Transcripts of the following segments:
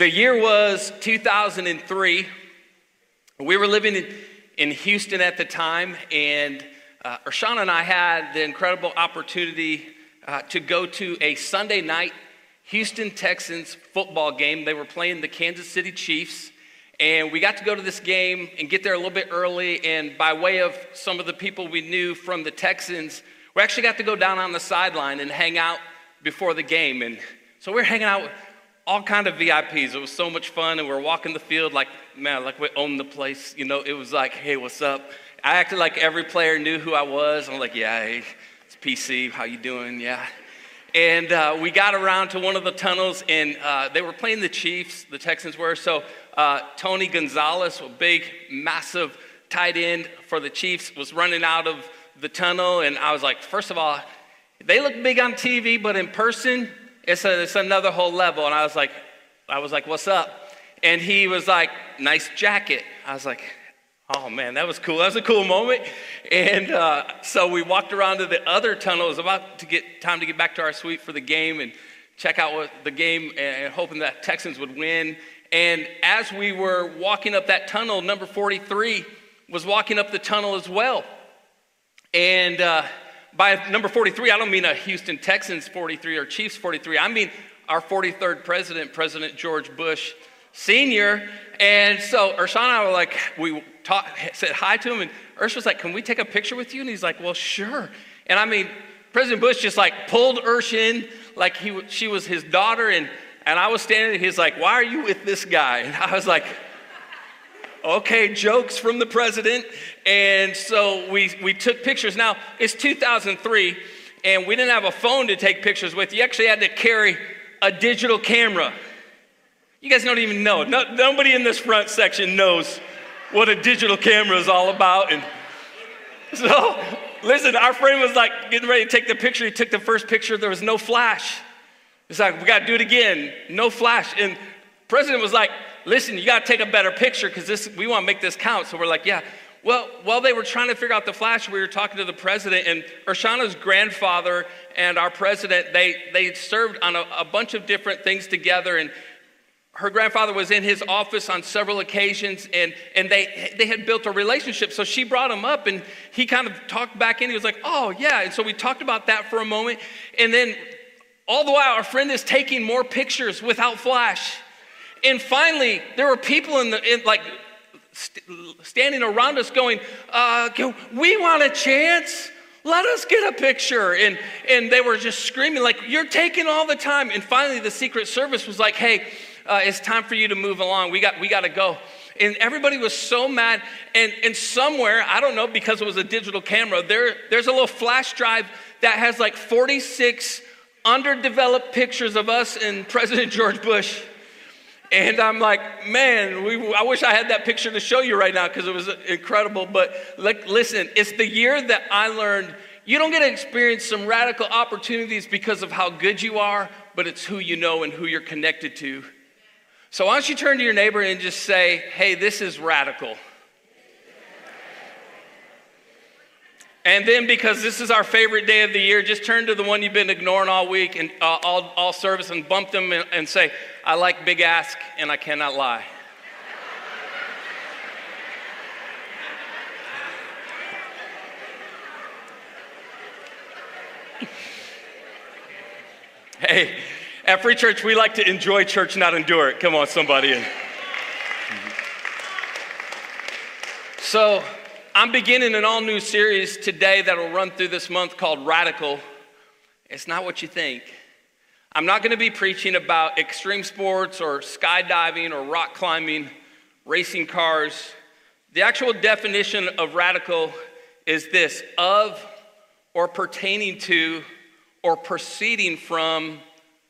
The year was 2003. We were living in, Houston at the time, and uh, and I had the incredible opportunity uh, to go to a Sunday night Houston Texans football game. They were playing the Kansas City Chiefs. And we got to go to this game and get there a little bit early. And by way of some of the people we knew from the Texans, we actually got to go down on the sideline and hang out before the game. And so we are hanging out all kind of VIPs. It was so much fun. And we are walking the field like, man, like we owned the place. You know, it was like, hey, what's up? I acted like every player knew who I was. I'm like, yeah, hey, it's PC. How you doing? Yeah. And uh, we got around to one of the tunnels, and uh, they were playing the Chiefs, the Texans were. So uh, Tony Gonzalez, a big, massive tight end for the Chiefs, was running out of the tunnel. And I was like, first of all, they look big on TV, but in person, it's, a, it's another whole level. And I was like, I was like, what's up? And he was like, nice jacket. I was like, Oh man, that was cool. That was a cool moment. And uh, so we walked around to the other tunnel. It was about to get time to get back to our suite for the game and check out what the game and hoping that Texans would win. And as we were walking up that tunnel, number 43 was walking up the tunnel as well. And uh, by number 43, I don't mean a Houston Texans 43 or Chiefs 43. I mean our 43rd president, President George Bush Sr. And so Urshana and I were like, we talk, said hi to him, and Ursh was like, Can we take a picture with you? And he's like, Well, sure. And I mean, President Bush just like pulled Ursh in like he, she was his daughter, and, and I was standing there, he's like, Why are you with this guy? And I was like, Okay, jokes from the president. And so we, we took pictures. Now, it's 2003, and we didn't have a phone to take pictures with. You actually had to carry a digital camera. You guys don't even know. No, nobody in this front section knows what a digital camera is all about. And so, listen, our friend was like getting ready to take the picture. He took the first picture, there was no flash. It's like, we got to do it again, no flash. And president was like, listen, you got to take a better picture because this we want to make this count. So we're like, yeah. Well, while they were trying to figure out the flash, we were talking to the president, and Urshana's grandfather and our president, they, they served on a, a bunch of different things together. And her grandfather was in his office on several occasions and, and they, they had built a relationship. So she brought him up and he kind of talked back in. He was like, oh, yeah. And so we talked about that for a moment. And then all the while, our friend is taking more pictures without flash. And finally, there were people in the, in like, st- standing around us going, uh, we want a chance let us get a picture and and they were just screaming like you're taking all the time and finally the secret service was like hey uh, it's time for you to move along. We got, we got to go. And everybody was so mad. And, and somewhere, I don't know, because it was a digital camera, there, there's a little flash drive that has like 46 underdeveloped pictures of us and President George Bush. And I'm like, man, we, I wish I had that picture to show you right now because it was incredible. But like, listen, it's the year that I learned you don't get to experience some radical opportunities because of how good you are, but it's who you know and who you're connected to. So why don't you turn to your neighbor and just say, hey, this is radical. And then, because this is our favorite day of the year, just turn to the one you've been ignoring all week and uh, all, all service and bump them and, and say, I like big ask and I cannot lie. hey, at Free Church, we like to enjoy church, not endure it. Come on, somebody. So, I'm beginning an all new series today that will run through this month called Radical. It's not what you think. I'm not going to be preaching about extreme sports or skydiving or rock climbing, racing cars. The actual definition of radical is this of or pertaining to or proceeding from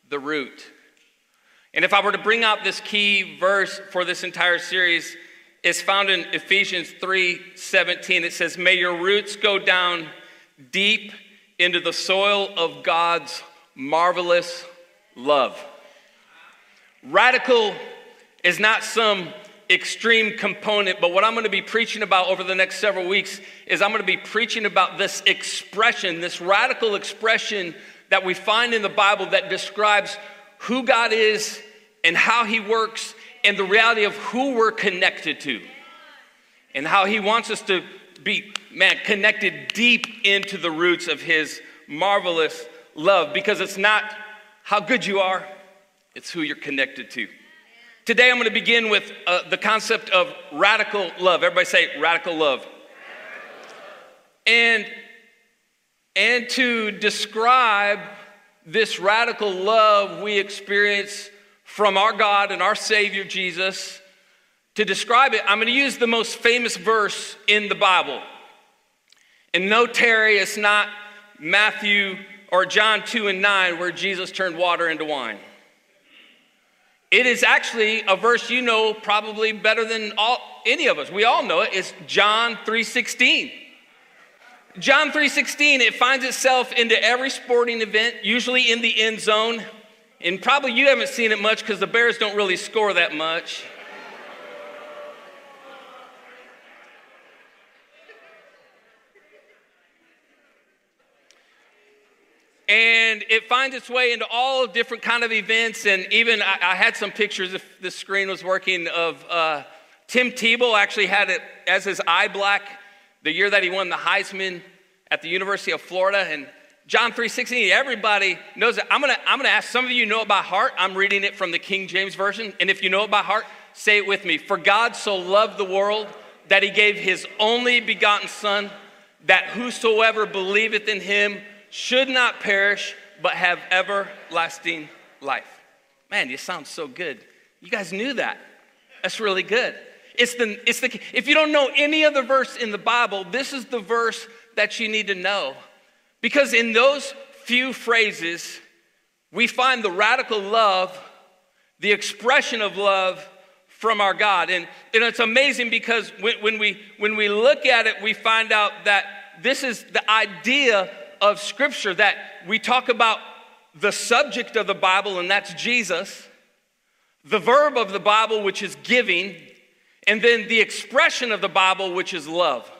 the root. And if I were to bring out this key verse for this entire series, it's found in Ephesians 3:17. It says, "May your roots go down deep into the soil of God's marvelous love." Radical is not some extreme component, but what I'm going to be preaching about over the next several weeks is I'm going to be preaching about this expression, this radical expression that we find in the Bible that describes who God is and how He works and the reality of who we're connected to and how He wants us to be, man, connected deep into the roots of His marvelous love because it's not how good you are, it's who you're connected to. Today, I'm going to begin with uh, the concept of radical love. Everybody say radical love. And, and to describe this radical love we experience from our God and our Savior Jesus, to describe it, I'm going to use the most famous verse in the Bible. And no, Terry, it's not Matthew or John 2 and 9 where Jesus turned water into wine. It is actually a verse you know probably better than all, any of us. We all know it. It's John 3:16. John 3:16 it finds itself into every sporting event, usually in the end zone. And probably you haven't seen it much cuz the Bears don't really score that much. and it finds its way into all different kind of events and even i, I had some pictures if the screen was working of uh, tim tebow actually had it as his eye black the year that he won the heisman at the university of florida and john 3.16 everybody knows it i'm gonna i'm gonna ask some of you know it by heart i'm reading it from the king james version and if you know it by heart say it with me for god so loved the world that he gave his only begotten son that whosoever believeth in him should not perish, but have everlasting life. Man, you sound so good. You guys knew that. That's really good. It's the, it's the, if you don't know any other verse in the Bible, this is the verse that you need to know. Because in those few phrases, we find the radical love, the expression of love from our God. And, and it's amazing because when, when, we, when we look at it, we find out that this is the idea of Scripture that we talk about the subject of the Bible, and that's Jesus, the verb of the Bible, which is giving, and then the expression of the Bible, which is love.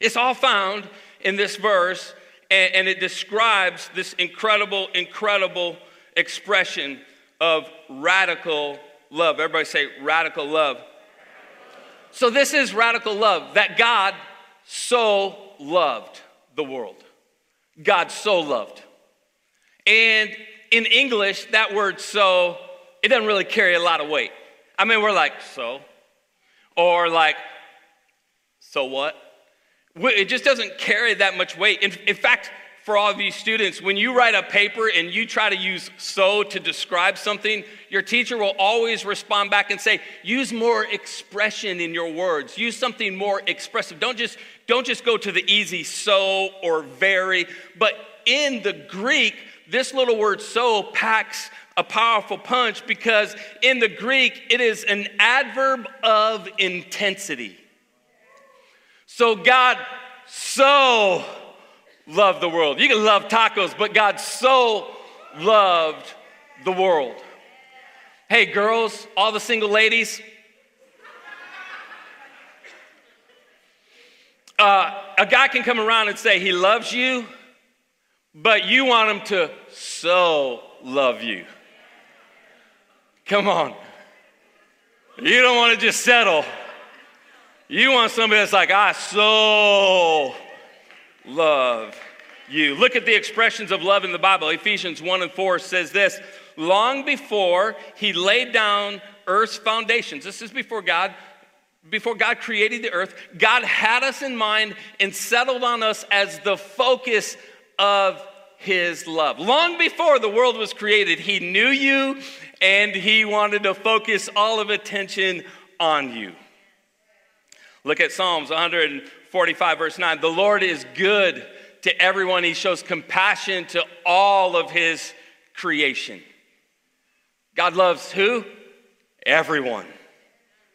It's all found in this verse, and, and it describes this incredible, incredible expression of radical love. Everybody say radical love. So, this is radical love that God so loved the world. God so loved. And in English, that word so, it doesn't really carry a lot of weight. I mean, we're like, so? Or like, so what? It just doesn't carry that much weight. In, in fact, for all of you students, when you write a paper and you try to use so to describe something, your teacher will always respond back and say, use more expression in your words. Use something more expressive. Don't just, don't just go to the easy so or very. But in the Greek, this little word so packs a powerful punch because in the Greek, it is an adverb of intensity. So God so loved the world. You can love tacos, but God so loved the world. Hey, girls, all the single ladies. Uh, a guy can come around and say he loves you, but you want him to so love you. Come on. You don't want to just settle. You want somebody that's like, I so love you. Look at the expressions of love in the Bible. Ephesians 1 and 4 says this Long before he laid down earth's foundations, this is before God. Before God created the earth, God had us in mind and settled on us as the focus of his love. Long before the world was created, he knew you and he wanted to focus all of attention on you. Look at Psalms 145, verse 9. The Lord is good to everyone, He shows compassion to all of His creation. God loves who? Everyone.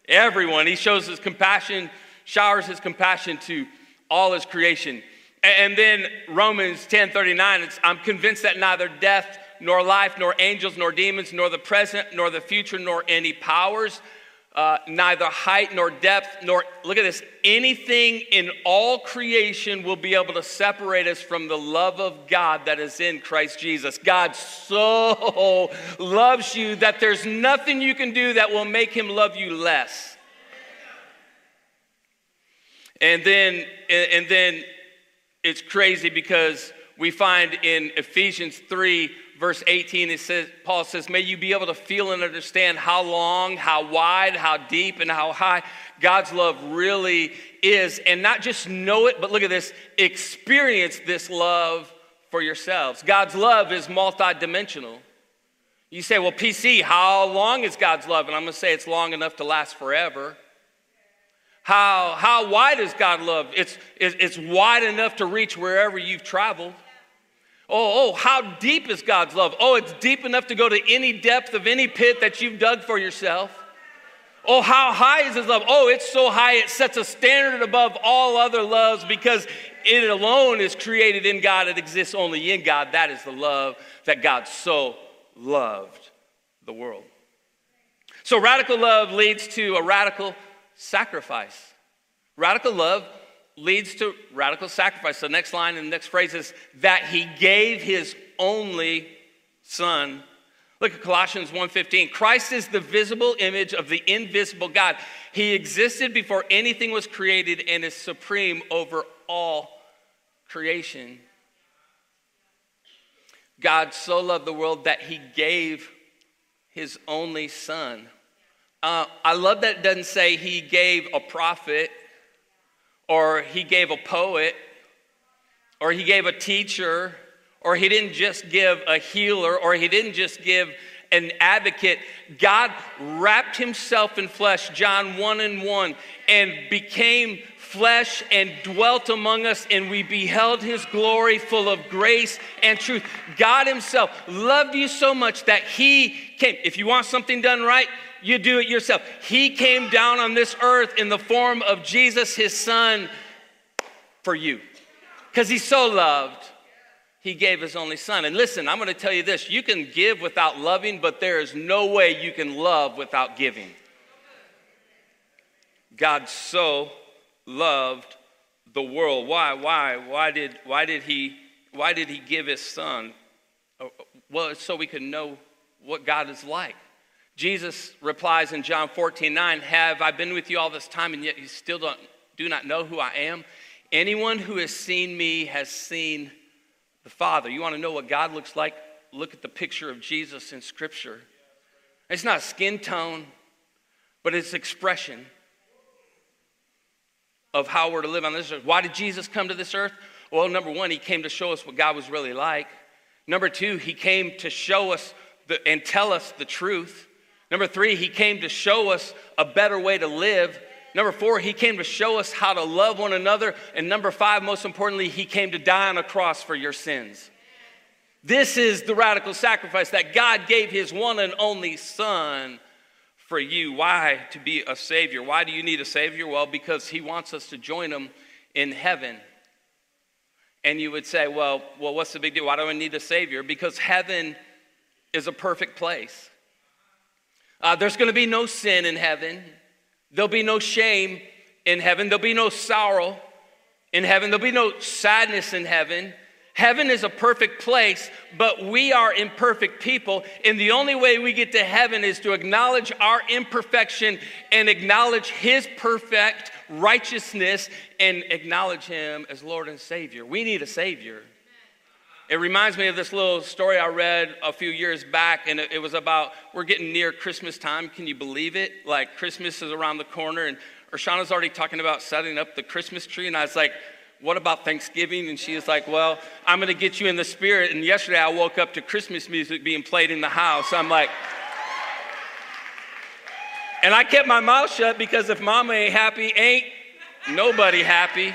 Everyone. He shows His compassion, showers His compassion to all His creation. And then Romans 10 39, I'm convinced that neither death, nor life, nor angels, nor demons, nor the present, nor the future, nor any powers, uh, neither height nor depth nor, look at this, anything in all creation will be able to separate us from the love of God that is in Christ Jesus. God so loves you that there's nothing you can do that will make him love you less. And then, and then it's crazy because we find in Ephesians 3 verse 18, it says, Paul says, May you be able to feel and understand how long, how wide, how deep, and how high God's love really is. And not just know it, but look at this experience this love for yourselves. God's love is multidimensional. You say, Well, PC, how long is God's love? And I'm going to say it's long enough to last forever. How, how wide is God's love? It's, it's wide enough to reach wherever you've traveled. Oh, oh, how deep is God's love? Oh, it's deep enough to go to any depth of any pit that you've dug for yourself. Oh, how high is His love? Oh, it's so high it sets a standard above all other loves because it alone is created in God. It exists only in God. That is the love that God so loved the world. So, radical love leads to a radical sacrifice. Radical love leads to radical sacrifice. The next line and the next phrase is that he gave his only son. Look at Colossians 1:15. Christ is the visible image of the invisible God. He existed before anything was created and is supreme over all creation. God so loved the world that he gave his only son. Uh, I love that it doesn't say he gave a prophet or he gave a poet, or he gave a teacher, or he didn't just give a healer, or he didn't just give an advocate. God wrapped himself in flesh, John 1 and 1, and became flesh and dwelt among us, and we beheld his glory full of grace and truth. God himself loved you so much that he came. If you want something done right, you do it yourself. He came down on this earth in the form of Jesus, his son, for you. Because he so loved, he gave his only son. And listen, I'm going to tell you this you can give without loving, but there is no way you can love without giving. God so loved the world. Why? Why? Why did, why did, he, why did he give his son? Oh, oh well, so we could know what God is like. Jesus replies in John 14, 9, Have I been with you all this time, and yet you still don't, do not know who I am? Anyone who has seen me has seen the Father. You want to know what God looks like? Look at the picture of Jesus in Scripture. It's not skin tone, but it's expression of how we're to live on this earth. Why did Jesus come to this earth? Well, number one, he came to show us what God was really like. Number two, he came to show us the, and tell us the truth. Number three, he came to show us a better way to live. Number four, he came to show us how to love one another. And number five, most importantly, he came to die on a cross for your sins. This is the radical sacrifice that God gave his one and only Son for you. Why? To be a Savior. Why do you need a Savior? Well, because he wants us to join him in heaven. And you would say, well, well, what's the big deal? Why do I need a Savior? Because heaven is a perfect place. Uh, there's going to be no sin in heaven. There'll be no shame in heaven. There'll be no sorrow in heaven. There'll be no sadness in heaven. Heaven is a perfect place, but we are imperfect people. And the only way we get to heaven is to acknowledge our imperfection and acknowledge His perfect righteousness and acknowledge Him as Lord and Savior. We need a Savior. It reminds me of this little story I read a few years back, and it, was about we're getting near Christmas time. Can you believe it? Like Christmas is around the corner, and Urshana's already talking about setting up the Christmas tree, and I was like, what about Thanksgiving? And she was like, Well, I'm going to get you in the spirit. And yesterday I woke up to Christmas music being played in the house. I'm like, and I kept my mouth shut because if mama ain't happy, ain't nobody happy.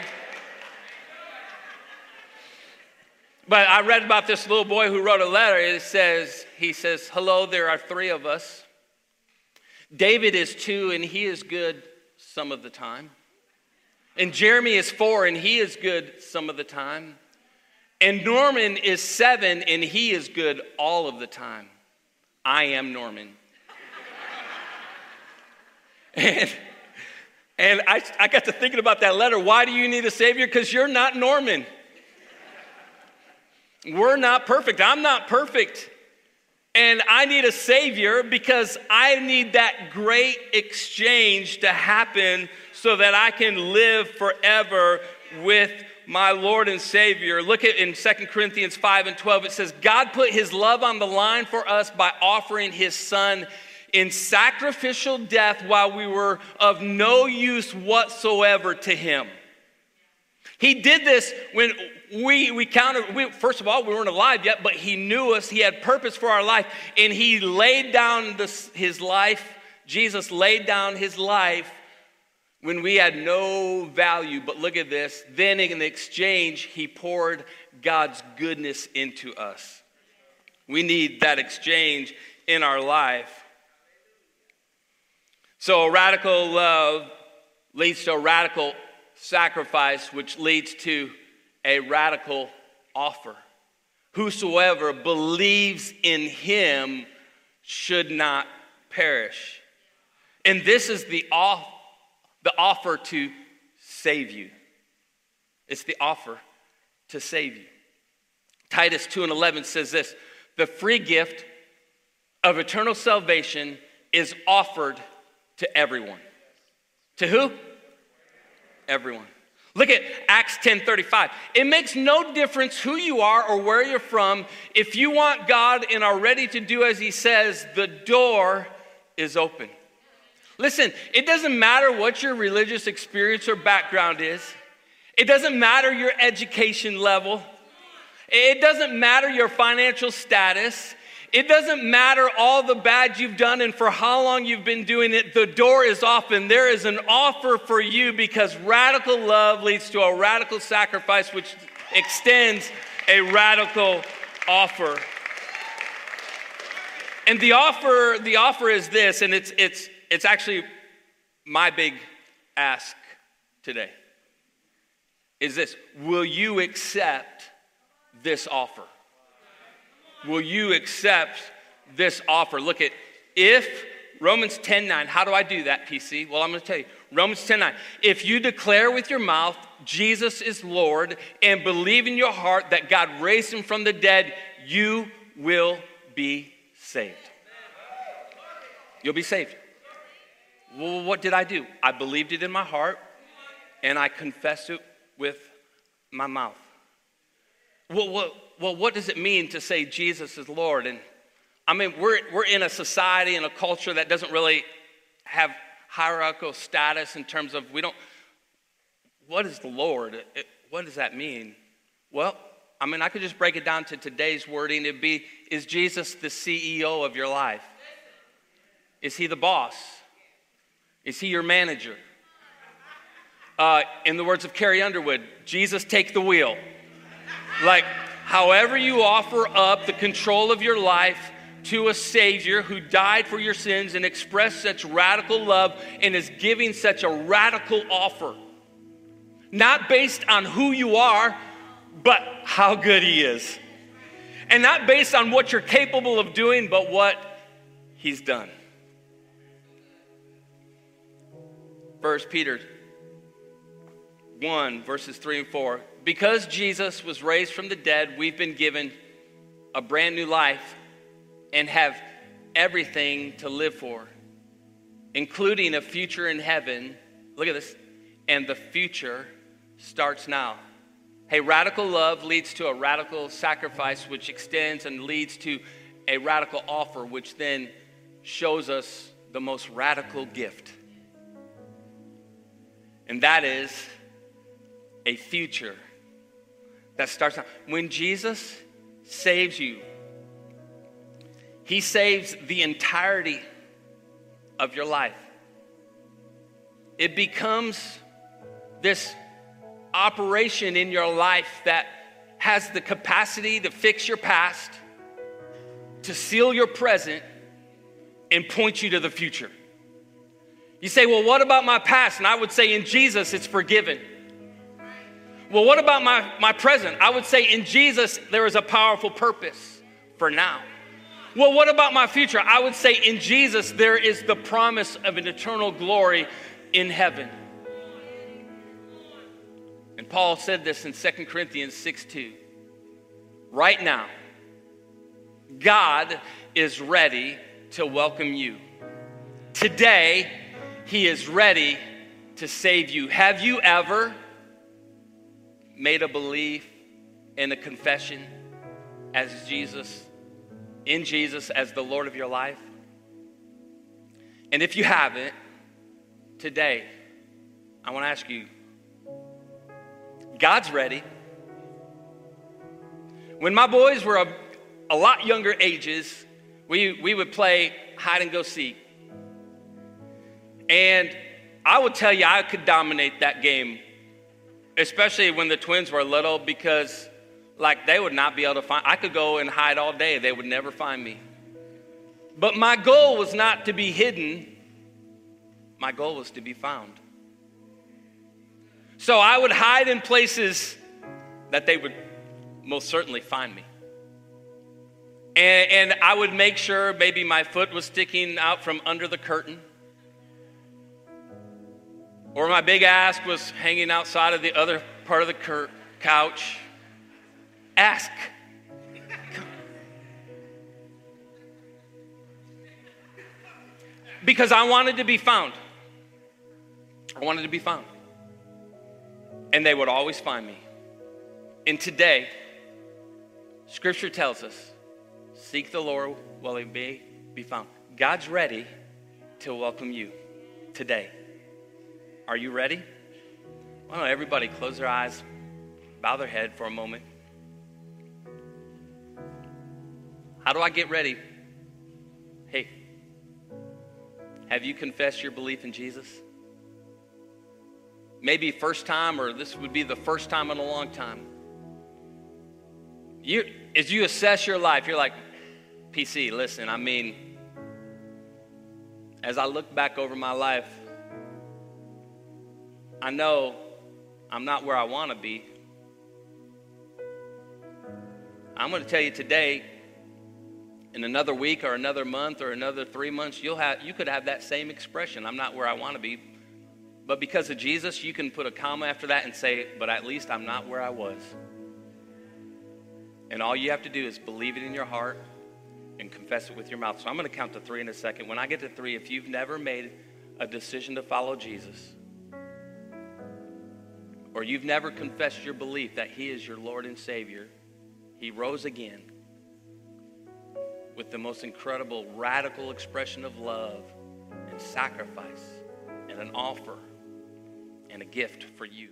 But I read about this little boy who wrote a letter. It says, he says, Hello, there are three of us. David is two, and he is good some of the time. And Jeremy is four, and he is good some of the time. And Norman is seven, and he is good all of the time. I am Norman. And, and I, I got to thinking about that letter. Why do you need a Savior? Because you're not Norman. We're not perfect. I'm not perfect. And I need a Savior because I need that great exchange to happen so that I can live forever with my Lord and Savior. Look at in 2 Corinthians 5 and 12, it says, God put his love on the line for us by offering his son in sacrificial death while we were of no use whatsoever to him. He did this when we, we counted, we, first of all, we weren't alive yet, but he knew us. He had purpose for our life, and he laid down this, his life. Jesus laid down his life when we had no value. But look at this. Then in exchange, he poured God's goodness into us. We need that exchange in our life. So, a radical love leads to a radical sacrifice, which leads to a radical offer. Whosoever believes in him should not perish. And this is the, off, the offer to save you. It's the offer to save you. Titus 2 and 11 says this The free gift of eternal salvation is offered to everyone. To who? Everyone. Look at Acts 10:35. It makes no difference who you are or where you're from. If you want God and are ready to do as he says, the door is open. Listen, it doesn't matter what your religious experience or background is. It doesn't matter your education level. It doesn't matter your financial status. It doesn't matter all the bad you've done and for how long you've been doing it, the door is open. There is an offer for you because radical love leads to a radical sacrifice, which extends a radical offer. And the offer, the offer is this, and it's it's it's actually my big ask today. Is this will you accept this offer? Will you accept this offer? Look at if Romans 10 9. How do I do that, PC? Well, I'm going to tell you. Romans 10 9. If you declare with your mouth Jesus is Lord and believe in your heart that God raised him from the dead, you will be saved. You'll be saved. Well, what did I do? I believed it in my heart and I confessed it with my mouth. Well, well, well, what does it mean to say Jesus is Lord? And I mean, we're, we're in a society and a culture that doesn't really have hierarchical status in terms of we don't, what is the Lord? It, what does that mean? Well, I mean, I could just break it down to today's wording. It'd be Is Jesus the CEO of your life? Is he the boss? Is he your manager? Uh, in the words of Carrie Underwood, Jesus, take the wheel. Like, However, you offer up the control of your life to a Savior who died for your sins and expressed such radical love and is giving such a radical offer. Not based on who you are, but how good He is. And not based on what you're capable of doing, but what He's done. First Peter 1, verses 3 and 4 because Jesus was raised from the dead, we've been given a brand new life and have everything to live for, including a future in heaven. Look at this. And the future starts now. Hey, radical love leads to a radical sacrifice, which extends and leads to a radical offer, which then shows us the most radical gift. And that is a future that starts out. When Jesus saves you, he saves the entirety of your life. It becomes this operation in your life that has the capacity to fix your past, to seal your present, and point you to the future. You say, Well, what about my past? And I would say, In Jesus, it's forgiven. Well, what about my, my present? I would say in Jesus, there is a powerful purpose for now. Well, what about my future? I would say in Jesus, there is the promise of an eternal glory in heaven. And Paul said this in 2 Corinthians 6 2. Right now, God is ready to welcome you. Today, He is ready to save you. Have you ever made a belief in a confession as Jesus, in Jesus as the Lord of your life? And if you haven't, today, I want to ask you God's ready. When my boys were a, a lot younger ages, we, we would play hide and go seek. And I would tell you, I could dominate that game, especially when the twins were little, because like they would not be able to find. I could go and hide all day; they would never find me. But my goal was not to be hidden. My goal was to be found. So I would hide in places that they would most certainly find me. And, and, I would make sure maybe my foot was sticking out from under the curtain or my big ask was hanging outside of the other part of the cur- couch. Ask. because I wanted to be found. I wanted to be found. And they would always find me. And today, Scripture tells us seek the Lord while he may be found. God's ready to welcome you today. Are you ready? Why don't everybody close their eyes, bow their head for a moment? How do I get ready? Hey, have you confessed your belief in Jesus? Maybe first time, or this would be the first time in a long time. You, as you assess your life, you're like, PC, listen, I mean, as I look back over my life, I know I'm not where I want to be. I'm going to tell you today, in another week or another month or another three months, you'll have, you could have that same expression. I'm not where I want to be. But because of Jesus, you can put a comma after that and say, but at least I'm not where I was. And all you have to do is believe it in your heart and confess it with your mouth. So I'm going to count to three in a second. When I get to three, if you've never made a decision to follow Jesus, or you've never confessed your belief that He is your Lord and Savior, He rose again with the most incredible, radical expression of love and sacrifice and an offer and a gift for you.